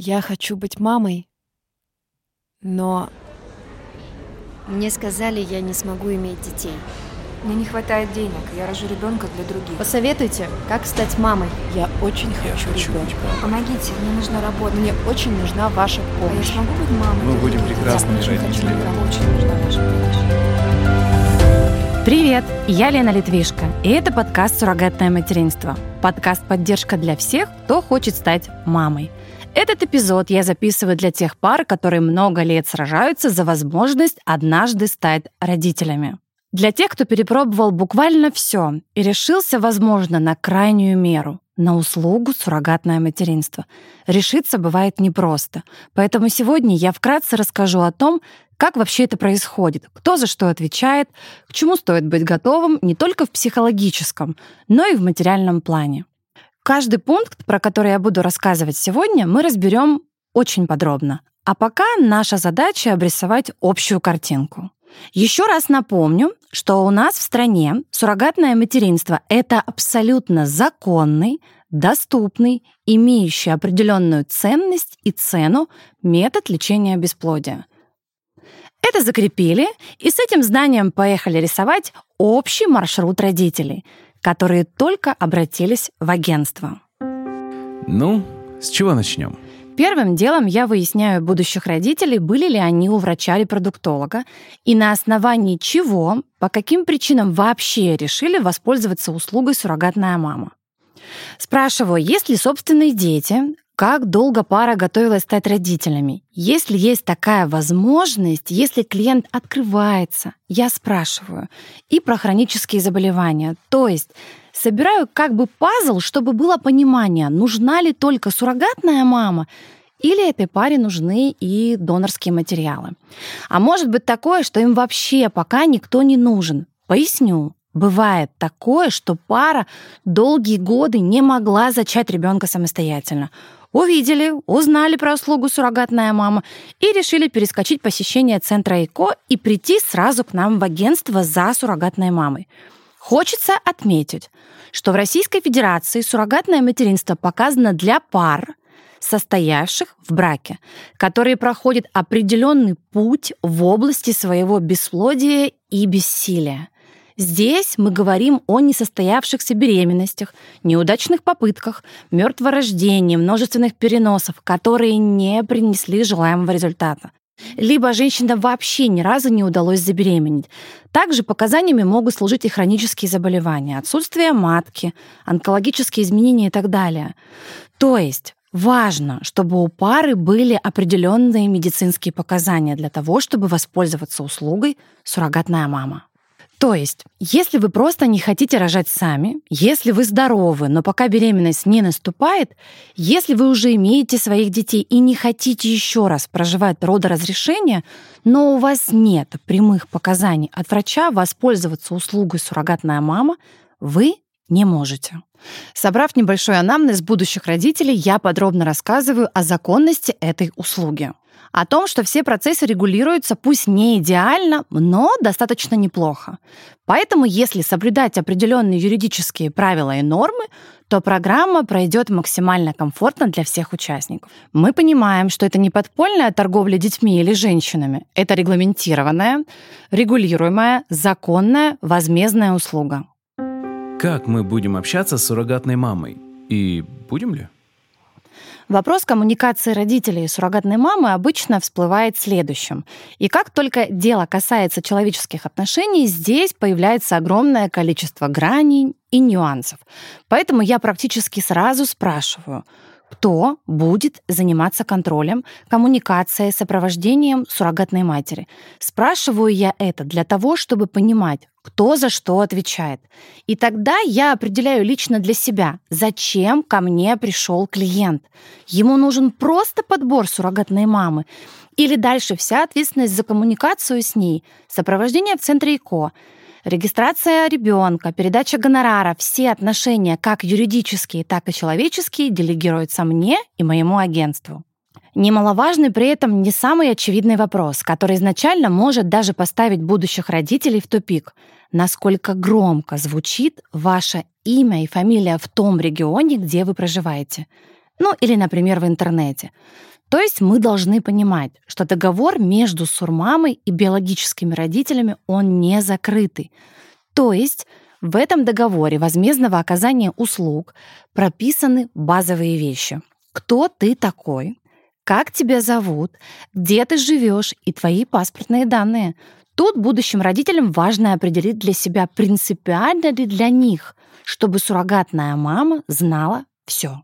Я хочу быть мамой, но Мне сказали, я не смогу иметь детей. Мне не хватает денег, я рожу ребенка для других. Посоветуйте, как стать мамой. я очень хочу ребенка. Помогите, мне нужна работа. Мне очень нужна ваша А я помощь. смогу быть мамой? Мы будем прекрасными Я хочу, родителями. Нам очень нужна ваша помощь. Привет, я Лена Литвишко, и это подкаст «Суррогатное материнство». Подкаст «Поддержка для всех, кто хочет стать мамой». Этот эпизод я записываю для тех пар, которые много лет сражаются за возможность однажды стать родителями. Для тех, кто перепробовал буквально все и решился, возможно, на крайнюю меру, на услугу суррогатное материнство. Решиться бывает непросто. Поэтому сегодня я вкратце расскажу о том, как вообще это происходит, кто за что отвечает, к чему стоит быть готовым не только в психологическом, но и в материальном плане. Каждый пункт, про который я буду рассказывать сегодня, мы разберем очень подробно. А пока наша задача обрисовать общую картинку. Еще раз напомню, что у нас в стране суррогатное материнство — это абсолютно законный, доступный, имеющий определенную ценность и цену метод лечения бесплодия. Это закрепили, и с этим знанием поехали рисовать общий маршрут родителей, которые только обратились в агентство. Ну, с чего начнем? Первым делом я выясняю будущих родителей, были ли они у врача-репродуктолога, и на основании чего, по каким причинам вообще решили воспользоваться услугой суррогатная мама. Спрашиваю, есть ли собственные дети, как долго пара готовилась стать родителями? Если есть такая возможность, если клиент открывается, я спрашиваю. И про хронические заболевания. То есть собираю как бы пазл, чтобы было понимание, нужна ли только суррогатная мама или этой паре нужны и донорские материалы. А может быть такое, что им вообще пока никто не нужен. Поясню. Бывает такое, что пара долгие годы не могла зачать ребенка самостоятельно. Увидели, узнали про услугу суррогатная мама и решили перескочить посещение центра ЭКО и прийти сразу к нам в агентство за суррогатной мамой. Хочется отметить, что в Российской Федерации суррогатное материнство показано для пар, состоявших в браке, которые проходят определенный путь в области своего бесплодия и бессилия. Здесь мы говорим о несостоявшихся беременностях, неудачных попытках, мертворождении, множественных переносов, которые не принесли желаемого результата. Либо женщина вообще ни разу не удалось забеременеть. Также показаниями могут служить и хронические заболевания, отсутствие матки, онкологические изменения и так далее. То есть Важно, чтобы у пары были определенные медицинские показания для того, чтобы воспользоваться услугой суррогатная мама. То есть, если вы просто не хотите рожать сами, если вы здоровы, но пока беременность не наступает, если вы уже имеете своих детей и не хотите еще раз проживать родоразрешение, но у вас нет прямых показаний от врача воспользоваться услугой суррогатная мама, вы не можете. Собрав небольшой анамнез будущих родителей, я подробно рассказываю о законности этой услуги. О том, что все процессы регулируются пусть не идеально, но достаточно неплохо. Поэтому, если соблюдать определенные юридические правила и нормы, то программа пройдет максимально комфортно для всех участников. Мы понимаем, что это не подпольная торговля детьми или женщинами. Это регламентированная, регулируемая, законная, возмездная услуга. Как мы будем общаться с суррогатной мамой? И будем ли? Вопрос коммуникации родителей и суррогатной мамы обычно всплывает следующим. И как только дело касается человеческих отношений, здесь появляется огромное количество граней и нюансов. Поэтому я практически сразу спрашиваю, кто будет заниматься контролем, коммуникацией, сопровождением суррогатной матери. Спрашиваю я это для того, чтобы понимать, кто за что отвечает. И тогда я определяю лично для себя, зачем ко мне пришел клиент. Ему нужен просто подбор суррогатной мамы. Или дальше вся ответственность за коммуникацию с ней, сопровождение в центре ИКО, регистрация ребенка, передача гонорара, все отношения, как юридические, так и человеческие, делегируются мне и моему агентству. Немаловажный при этом не самый очевидный вопрос, который изначально может даже поставить будущих родителей в тупик. Насколько громко звучит ваше имя и фамилия в том регионе, где вы проживаете? Ну или, например, в интернете. То есть мы должны понимать, что договор между сурмамой и биологическими родителями, он не закрытый. То есть в этом договоре возмездного оказания услуг прописаны базовые вещи. Кто ты такой? Как тебя зовут? Где ты живешь? И твои паспортные данные. Тут будущим родителям важно определить для себя, принципиально ли для них, чтобы суррогатная мама знала все.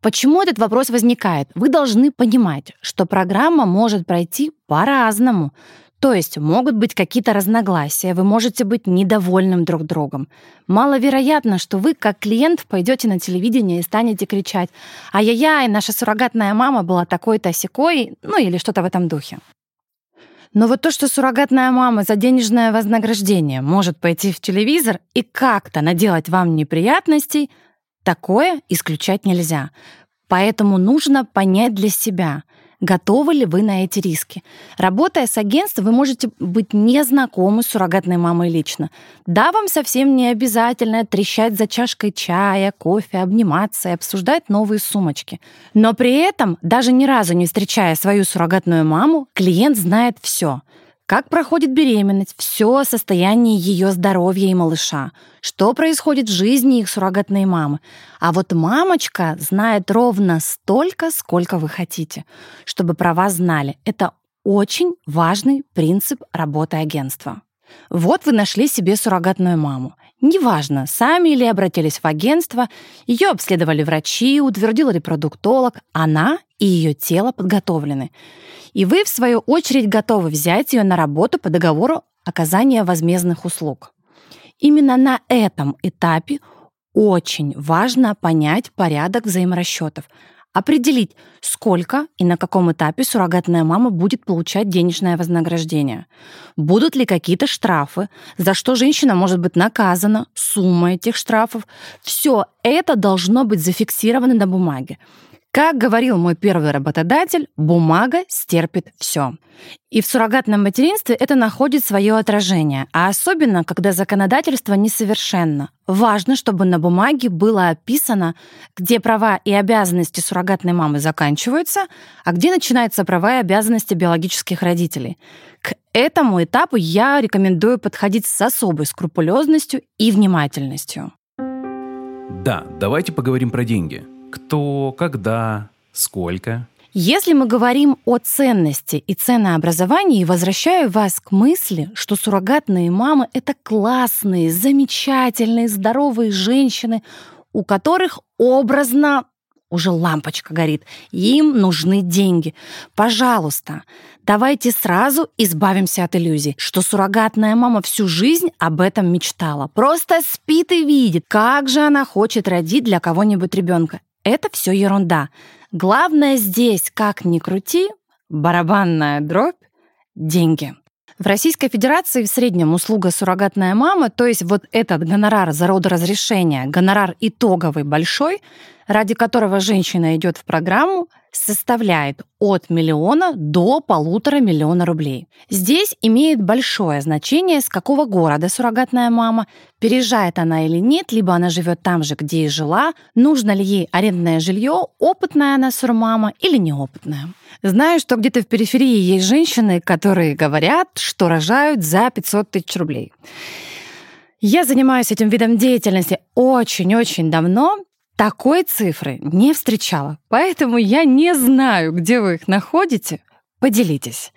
Почему этот вопрос возникает? Вы должны понимать, что программа может пройти по-разному. То есть могут быть какие-то разногласия, вы можете быть недовольным друг другом. Маловероятно, что вы, как клиент, пойдете на телевидение и станете кричать «Ай-яй-яй, наша суррогатная мама была такой-то секой», ну или что-то в этом духе. Но вот то, что суррогатная мама за денежное вознаграждение может пойти в телевизор и как-то наделать вам неприятностей, такое исключать нельзя. Поэтому нужно понять для себя, готовы ли вы на эти риски. Работая с агентством, вы можете быть незнакомы с суррогатной мамой лично. Да, вам совсем не обязательно трещать за чашкой чая, кофе, обниматься и обсуждать новые сумочки. Но при этом, даже ни разу не встречая свою суррогатную маму, клиент знает все — как проходит беременность, все о состоянии ее здоровья и малыша, что происходит в жизни их суррогатной мамы. А вот мамочка знает ровно столько, сколько вы хотите, чтобы про вас знали. Это очень важный принцип работы агентства. Вот вы нашли себе суррогатную маму. Неважно, сами или обратились в агентство, ее обследовали врачи, утвердил репродуктолог, она и ее тело подготовлены. И вы, в свою очередь, готовы взять ее на работу по договору оказания возмездных услуг. Именно на этом этапе очень важно понять порядок взаиморасчетов, определить, сколько и на каком этапе суррогатная мама будет получать денежное вознаграждение. Будут ли какие-то штрафы, за что женщина может быть наказана, сумма этих штрафов. Все это должно быть зафиксировано на бумаге. Как говорил мой первый работодатель, бумага стерпит все. И в суррогатном материнстве это находит свое отражение, а особенно, когда законодательство несовершенно. Важно, чтобы на бумаге было описано, где права и обязанности суррогатной мамы заканчиваются, а где начинаются права и обязанности биологических родителей. К этому этапу я рекомендую подходить с особой скрупулезностью и внимательностью. Да, давайте поговорим про деньги. Кто, когда, сколько? Если мы говорим о ценности и ценообразовании, возвращаю вас к мысли, что суррогатные мамы — это классные, замечательные, здоровые женщины, у которых образно уже лампочка горит. Им нужны деньги. Пожалуйста, давайте сразу избавимся от иллюзий, что суррогатная мама всю жизнь об этом мечтала. Просто спит и видит, как же она хочет родить для кого-нибудь ребенка. Это все ерунда. Главное здесь, как ни крути, барабанная дробь — деньги. В Российской Федерации в среднем услуга суррогатная мама, то есть вот этот гонорар за родоразрешение, гонорар итоговый большой, ради которого женщина идет в программу, составляет от миллиона до полутора миллиона рублей. Здесь имеет большое значение, с какого города суррогатная мама, переезжает она или нет, либо она живет там же, где и жила, нужно ли ей арендное жилье, опытная она сурмама или неопытная. Знаю, что где-то в периферии есть женщины, которые говорят, что рожают за 500 тысяч рублей. Я занимаюсь этим видом деятельности очень-очень давно, такой цифры не встречала, поэтому я не знаю, где вы их находите. Поделитесь.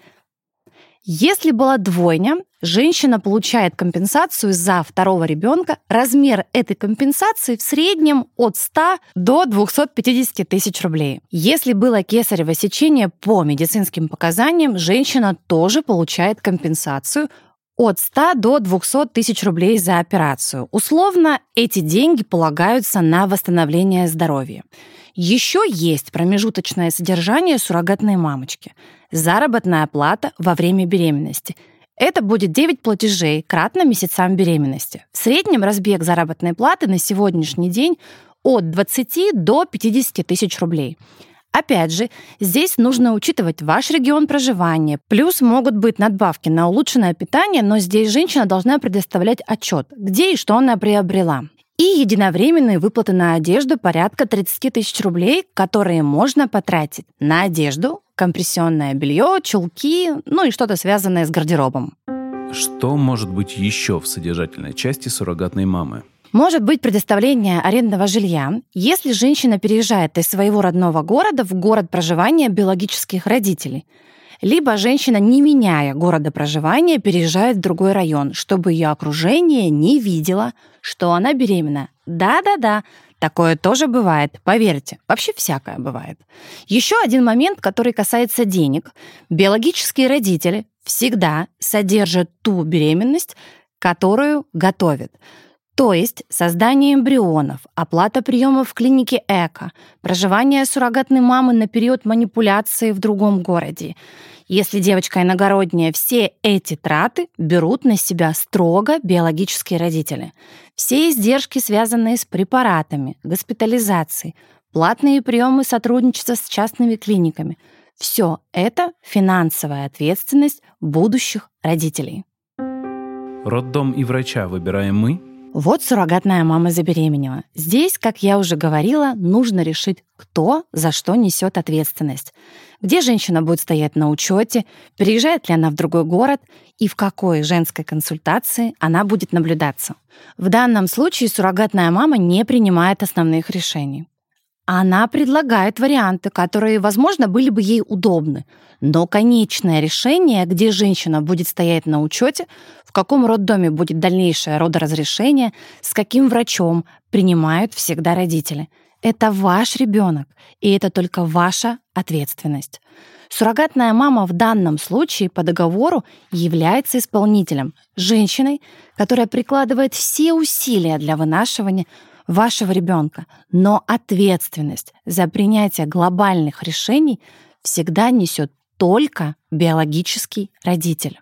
Если была двойня, женщина получает компенсацию за второго ребенка. Размер этой компенсации в среднем от 100 до 250 тысяч рублей. Если было кесарево сечение по медицинским показаниям, женщина тоже получает компенсацию от 100 до 200 тысяч рублей за операцию. Условно, эти деньги полагаются на восстановление здоровья. Еще есть промежуточное содержание суррогатной мамочки. Заработная плата во время беременности. Это будет 9 платежей кратно месяцам беременности. В среднем разбег заработной платы на сегодняшний день от 20 до 50 тысяч рублей. Опять же, здесь нужно учитывать ваш регион проживания. Плюс могут быть надбавки на улучшенное питание, но здесь женщина должна предоставлять отчет, где и что она приобрела. и единовременные выплаты на одежду порядка 30 тысяч рублей, которые можно потратить на одежду, компрессионное белье, чулки, ну и что-то связанное с гардеробом. Что может быть еще в содержательной части суррогатной мамы? Может быть предоставление арендного жилья, если женщина переезжает из своего родного города в город проживания биологических родителей. Либо женщина, не меняя города проживания, переезжает в другой район, чтобы ее окружение не видело, что она беременна. Да-да-да, Такое тоже бывает, поверьте. Вообще всякое бывает. Еще один момент, который касается денег. Биологические родители всегда содержат ту беременность, которую готовят. То есть создание эмбрионов, оплата приема в клинике ЭКО, проживание суррогатной мамы на период манипуляции в другом городе. Если девочка иногородняя, все эти траты берут на себя строго биологические родители. Все издержки, связанные с препаратами, госпитализацией, платные приемы сотрудничества с частными клиниками – все это финансовая ответственность будущих родителей. Роддом и врача выбираем мы? Вот суррогатная мама забеременела. Здесь, как я уже говорила, нужно решить, кто за что несет ответственность. Где женщина будет стоять на учете, переезжает ли она в другой город и в какой женской консультации она будет наблюдаться. В данном случае суррогатная мама не принимает основных решений. Она предлагает варианты, которые, возможно, были бы ей удобны. Но конечное решение, где женщина будет стоять на учете, в каком роддоме будет дальнейшее родоразрешение, с каким врачом, принимают всегда родители. Это ваш ребенок, и это только ваша ответственность. Суррогатная мама в данном случае по договору является исполнителем, женщиной, которая прикладывает все усилия для вынашивания вашего ребенка, но ответственность за принятие глобальных решений всегда несет только биологический родитель.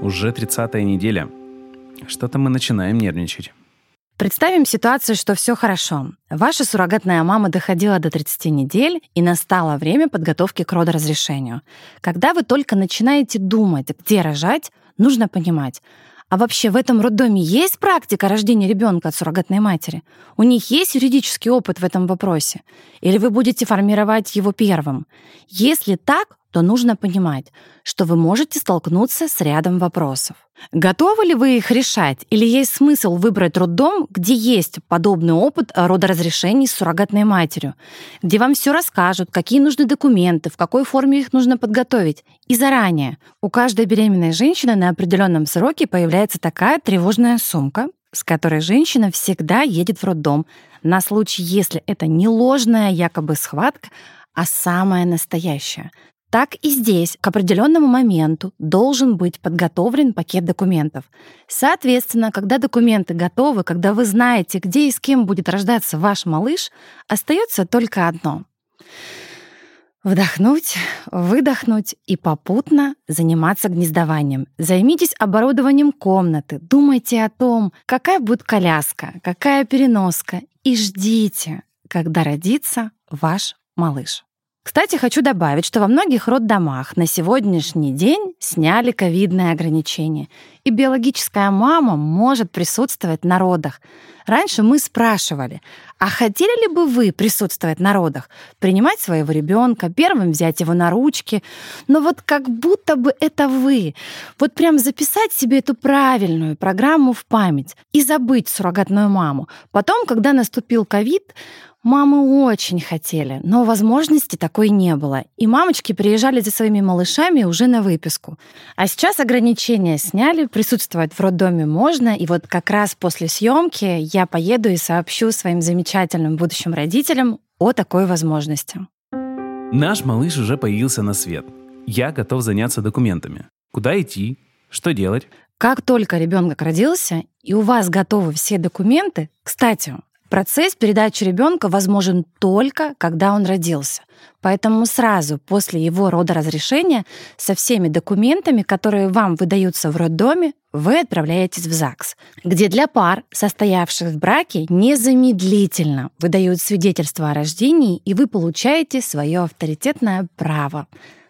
Уже 30-я неделя. Что-то мы начинаем нервничать. Представим ситуацию, что все хорошо. Ваша суррогатная мама доходила до 30 недель, и настало время подготовки к родоразрешению. Когда вы только начинаете думать, где рожать, нужно понимать, а вообще в этом роддоме есть практика рождения ребенка от суррогатной матери? У них есть юридический опыт в этом вопросе? Или вы будете формировать его первым? Если так, то нужно понимать, что вы можете столкнуться с рядом вопросов. Готовы ли вы их решать, или есть смысл выбрать роддом, где есть подобный опыт родоразрешений с суррогатной матерью, где вам все расскажут, какие нужны документы, в какой форме их нужно подготовить. И заранее у каждой беременной женщины на определенном сроке появляется такая тревожная сумка, с которой женщина всегда едет в роддом на случай, если это не ложная якобы схватка, а самая настоящая. Так и здесь к определенному моменту должен быть подготовлен пакет документов. Соответственно, когда документы готовы, когда вы знаете, где и с кем будет рождаться ваш малыш, остается только одно — Вдохнуть, выдохнуть и попутно заниматься гнездованием. Займитесь оборудованием комнаты, думайте о том, какая будет коляска, какая переноска, и ждите, когда родится ваш малыш. Кстати, хочу добавить, что во многих роддомах на сегодняшний день сняли ковидные ограничения, и биологическая мама может присутствовать на родах. Раньше мы спрашивали, а хотели ли бы вы присутствовать на родах, принимать своего ребенка, первым взять его на ручки, но вот как будто бы это вы. Вот прям записать себе эту правильную программу в память и забыть суррогатную маму. Потом, когда наступил ковид, Мамы очень хотели, но возможности такой не было. И мамочки приезжали за своими малышами уже на выписку. А сейчас ограничения сняли, присутствовать в роддоме можно. И вот как раз после съемки я поеду и сообщу своим замечательным будущим родителям о такой возможности. Наш малыш уже появился на свет. Я готов заняться документами. Куда идти? Что делать? Как только ребенок родился, и у вас готовы все документы, кстати, Процесс передачи ребенка возможен только, когда он родился. Поэтому сразу после его родоразрешения со всеми документами, которые вам выдаются в роддоме, вы отправляетесь в ЗАГС, где для пар, состоявших в браке, незамедлительно выдают свидетельство о рождении, и вы получаете свое авторитетное право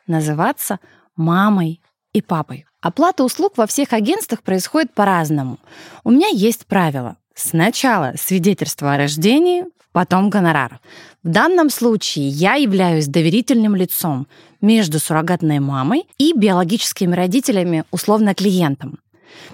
называться мамой и папой. Оплата услуг во всех агентствах происходит по-разному. У меня есть правило. Сначала свидетельство о рождении, потом гонорар. В данном случае я являюсь доверительным лицом между суррогатной мамой и биологическими родителями, условно клиентом.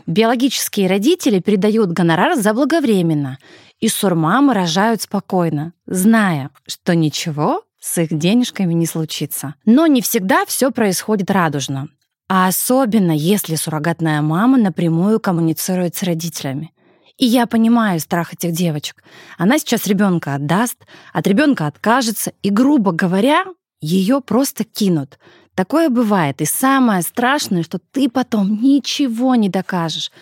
Биологические родители передают гонорар заблаговременно, и сурмамы рожают спокойно, зная, что ничего с их денежками не случится. Но не всегда все происходит радужно. А особенно, если суррогатная мама напрямую коммуницирует с родителями. И я понимаю страх этих девочек. Она сейчас ребенка отдаст, от ребенка откажется, и, грубо говоря, ее просто кинут. Такое бывает. И самое страшное, что ты потом ничего не докажешь.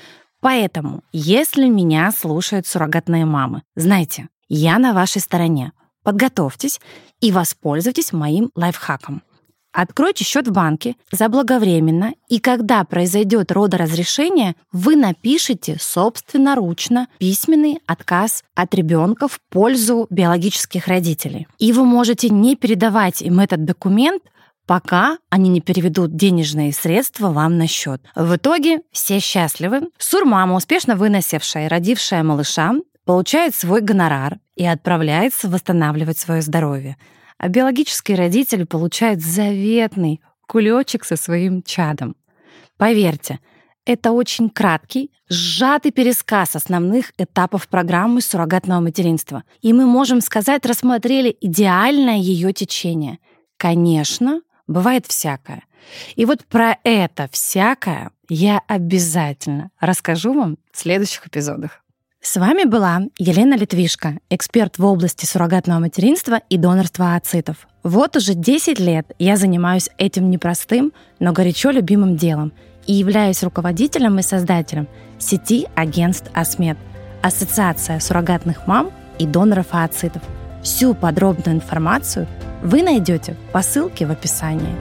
Поэтому, если меня слушают суррогатные мамы, знайте, я на вашей стороне. Подготовьтесь и воспользуйтесь моим лайфхаком. Откройте счет в банке заблаговременно, и когда произойдет родоразрешение, вы напишите собственноручно письменный отказ от ребенка в пользу биологических родителей. И вы можете не передавать им этот документ, пока они не переведут денежные средства вам на счет. В итоге все счастливы. Сурмама, успешно выносившая и родившая малыша, получает свой гонорар и отправляется восстанавливать свое здоровье а биологический родитель получает заветный кулечек со своим чадом. Поверьте, это очень краткий, сжатый пересказ основных этапов программы суррогатного материнства. И мы можем сказать, рассмотрели идеальное ее течение. Конечно, бывает всякое. И вот про это всякое я обязательно расскажу вам в следующих эпизодах. С вами была Елена Литвишко, эксперт в области суррогатного материнства и донорства ацитов. Вот уже 10 лет я занимаюсь этим непростым, но горячо любимым делом и являюсь руководителем и создателем сети агентств АСМЕД, Ассоциация суррогатных мам и доноров ацитов. Всю подробную информацию вы найдете по ссылке в описании.